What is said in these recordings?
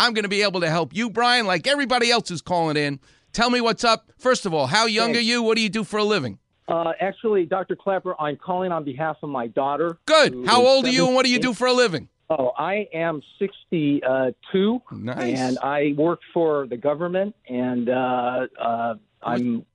I'm going to be able to help you, Brian, like everybody else is calling in. Tell me what's up. First of all, how young Thanks. are you? What do you do for a living? Uh, actually, Dr. Klapper, I'm calling on behalf of my daughter. Good. How old are you and what do you do for a living? Oh, I am 62, Nice. and I work for the government, and uh, uh, I'm.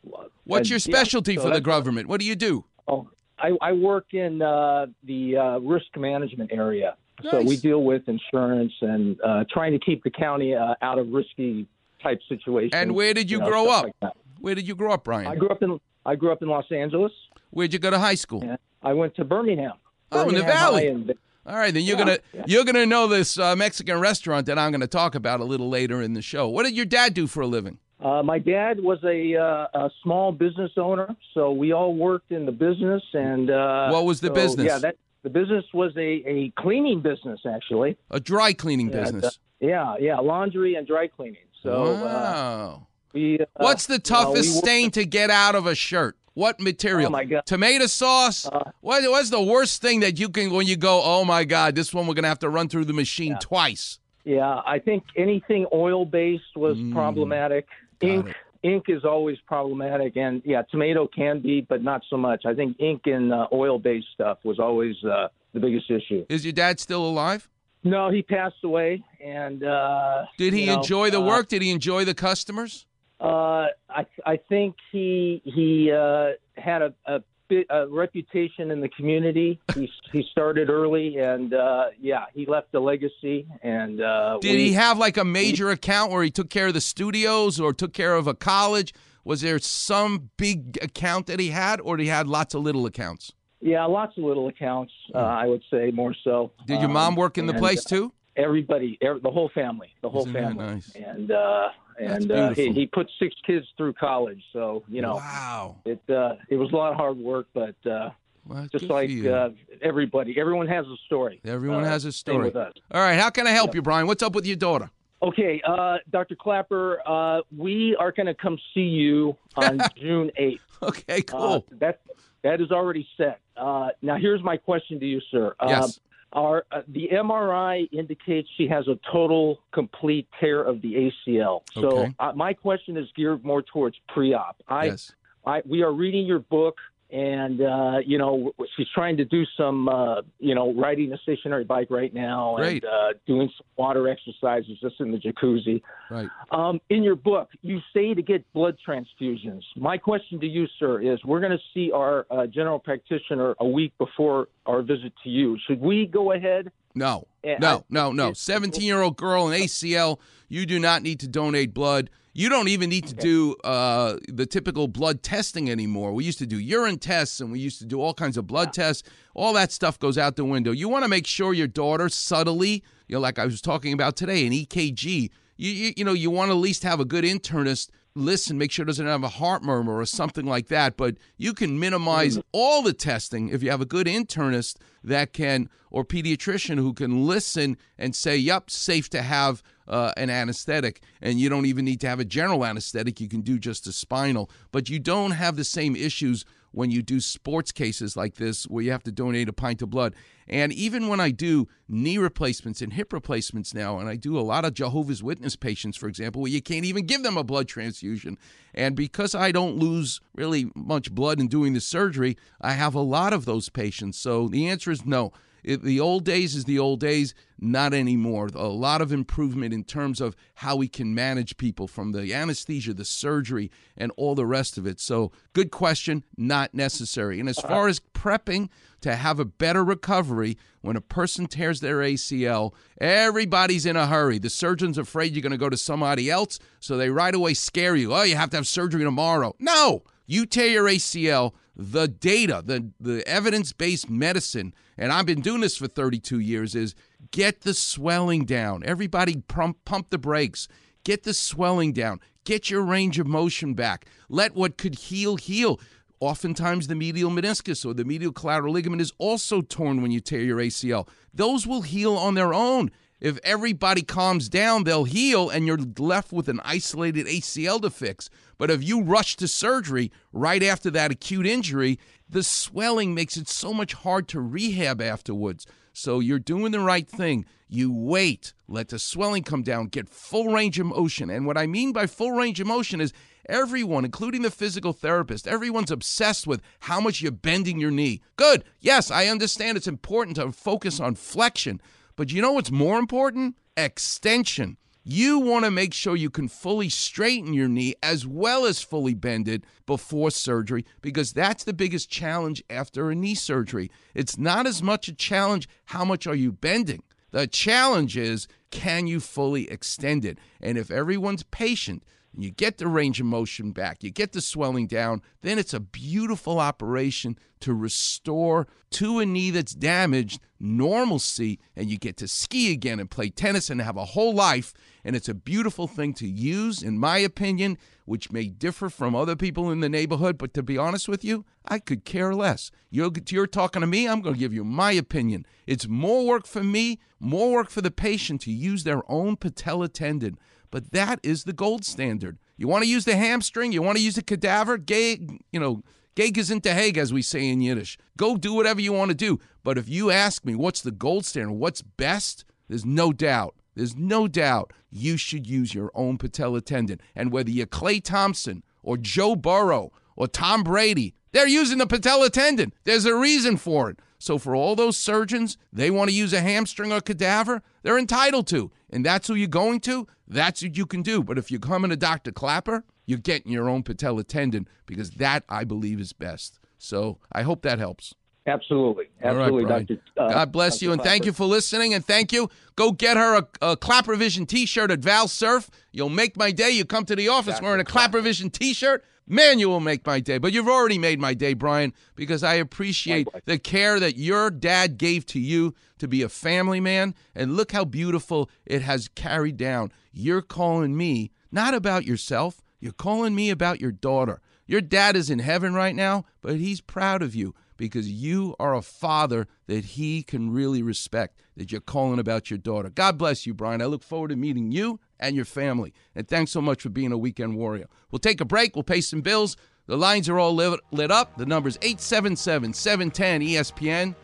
What's uh, your yeah, specialty so for the government? What do you do? Oh, I, I work in uh, the uh, risk management area. So we deal with insurance and uh, trying to keep the county uh, out of risky type situations. And where did you know, grow up? like. Where did you grow up, Brian? I grew up in I grew up in Los Angeles. Where'd you go to high school? I went to Birmingham. Oh, in the Valley. And- All right, then you're Yeah, gonna yeah. you're gonna know this uh, Mexican restaurant that I'm gonna talk about a little later in the show. What did your dad do for a living? Uh, my dad was a, uh, a small business owner, so we all worked in the business. And uh, What was the so, business? Yeah, that the business was a, a cleaning business actually. A dry cleaning Yeah, business. Yeah, yeah, laundry and dry cleaning. So uh, wow. we. Uh, What's the we toughest stain to get out of a shirt? What material? Oh my God. Tomato sauce. Uh, what, what's the worst thing that you can when you go? Oh my God, this one we're gonna have to run through the machine Yeah. twice. Yeah, I think anything oil based was Mm, problematic. got Ink, it. Ink is always problematic, and yeah, tomato can be, but not so much. I think ink and uh, oil based stuff was always uh, the biggest issue. Is your dad still alive? No, he passed away, and uh, Did he you know, enjoy the uh, work? Did he enjoy the customers? Uh, I I think he he uh, had a, a a reputation in the community. He he started early, and uh, yeah, he left a legacy. And uh, Did we- he have like a major account where he took care of the studios or took care of a college? Was there some big account that he had, or he had lots of little accounts? Yeah, lots of little accounts. Uh, I would say more so. Hmm. Did your Um, mom work in the and, place uh, too? Everybody, every, the whole family, the whole Isn't family, nice? and uh, and uh, he, he put six kids through college. So you know, wow, it uh, it was a lot of hard work, but uh, Well, just like uh, everybody, everyone has a story. everyone uh, has a story. with us. All right, how can I help you, Brian? What's up with your daughter? Okay, uh, Dr. Klapper, uh, we are going to come see you on June 8th. Okay, cool. that that is already set. Uh, now, here's my question to you, sir. Uh, yes. Our, uh, the MRI indicates she has a total, complete tear of the ACL. So Okay. uh, my question is geared more towards pre-op. I, yes. I, we are reading your book, and uh, you know she's trying to do some, uh, you know, riding a stationary bike right now, Great. and uh, doing some water exercises just in the jacuzzi. Right. Um, in your book, you say to get blood transfusions. My question to you, sir, is we're going to see our uh, general practitioner a week before our visit to you. Should we go ahead? No, no, no, no. 17 year old girl in ACL, you do not need to donate blood. You don't even need to do uh, the typical blood testing anymore. We used to do urine tests and we used to do all kinds of blood tests. All that stuff goes out the window. You want to make sure your daughter subtly, you know, like I was talking about today, an EKG. You, you, you know, you want to at least have a good internist listen, make sure it doesn't have a heart murmur or something like that. But you can minimize all the testing if you have a good internist that can, or pediatrician who can listen and say, yep, safe to have uh, an anesthetic. And you don't even need to have a general anesthetic. You can do just a spinal. But you don't have the same issues when you do sports cases like this where you have to donate a pint of blood. And even when I do knee replacements and hip replacements now, and I do a lot of Jehovah's Witness patients, for example, where you can't even give them a blood transfusion. And because I don't lose really much blood in doing the surgery, I have a lot of those patients. So the answer is no. It, the old days is the old days, not anymore. A lot of improvement in terms of how we can manage people from the anesthesia, the surgery, and all the rest of it. So, good question, not necessary. And as uh-huh. far as prepping to have a better recovery, when a person tears their ACL, everybody's in a hurry. The surgeon's afraid you're going to go to somebody else, so they right away scare you. Oh, you have to have surgery tomorrow. No, you tear your ACL, the data, the, the evidence based medicine, and I've been doing this for 32 years, is get the swelling down. Everybody pump, pump the brakes. Get the swelling down. Get your range of motion back. Let what could heal, heal. Oftentimes, the medial meniscus or the medial collateral ligament is also torn when you tear your ACL. Those will heal on their own. If everybody calms down, they'll heal and you're left with an isolated ACL to fix. But if you rush to surgery right after that acute injury, the swelling makes it so much hard to rehab afterwards. So you're doing the right thing. You wait, let the swelling come down, get full range of motion. And what I mean by full range of motion is everyone, including the physical therapist, everyone's obsessed with how much you're bending your knee. Good. Yes, I understand it's important to focus on flexion. But you know what's more important? Extension. You want to make sure you can fully straighten your knee as well as fully bend it before surgery because that's the biggest challenge after a knee surgery. It's not as much a challenge how much are you bending. The challenge is can you fully extend it? And if everyone's patient, and you get the range of motion back, you get the swelling down, then it's a beautiful operation to restore to a knee that's damaged normalcy, and you get to ski again and play tennis and have a whole life. And it's a beautiful thing to use, in my opinion, which may differ from other people in the neighborhood. But to be honest with you, I could care less. You're, you're talking to me, I'm going to give you my opinion. It's more work for me, more work for the patient to use their own patella tendon but that is the gold standard. You want to use the hamstring, you want to use the cadaver, gay, you know, gay into the Hague, as we say in Yiddish. Go do whatever you want to do. But if you ask me what's the gold standard, what's best, there's no doubt. There's no doubt you should use your own patella tendon. And whether you're Klay Thompson or Joe Burrow or Tom Brady, they're using the patella tendon. There's a reason for it. So for all those surgeons, they want to use a hamstring or cadaver, they're entitled to. And that's who you're going to, that's what you can do. But if you're coming to Dr. Klapper, you're getting your own patella tendon because that I believe is best. So I hope that helps. Absolutely. Absolutely, right, Dr. Uh, God bless Dr. you and Klapper. thank you for listening and thank you. Go get her a, a Klapper Vision t shirt at Val Surf. You'll make my day. You come to the office Dr. wearing a Klapper Vision t shirt. Man, you will make my day. But you've already made my day, Brian, because I appreciate Likewise. the care that your dad gave to you to be a family man. And look how beautiful it has carried down. You're calling me not about yourself, you're calling me about your daughter. Your dad is in heaven right now, but he's proud of you because you are a father that he can really respect, that you're calling about your daughter. God bless you, Brian. I look forward to meeting you and your family. And thanks so much for being a weekend warrior. We'll take a break, we'll pay some bills. The lines are all lit, lit up. The number's 877 710 ESPN.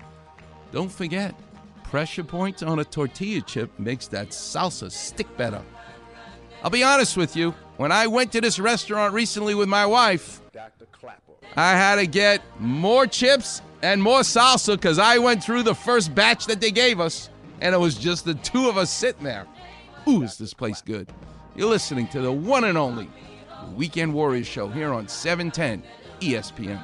Don't forget, pressure points on a tortilla chip makes that salsa stick better. I'll be honest with you, when I went to this restaurant recently with my wife, I had to get more chips and more salsa because I went through the first batch that they gave us, and it was just the two of us sitting there. Ooh, is this place good? You're listening to the one and only Weekend Warriors Show here on 710 ESPN.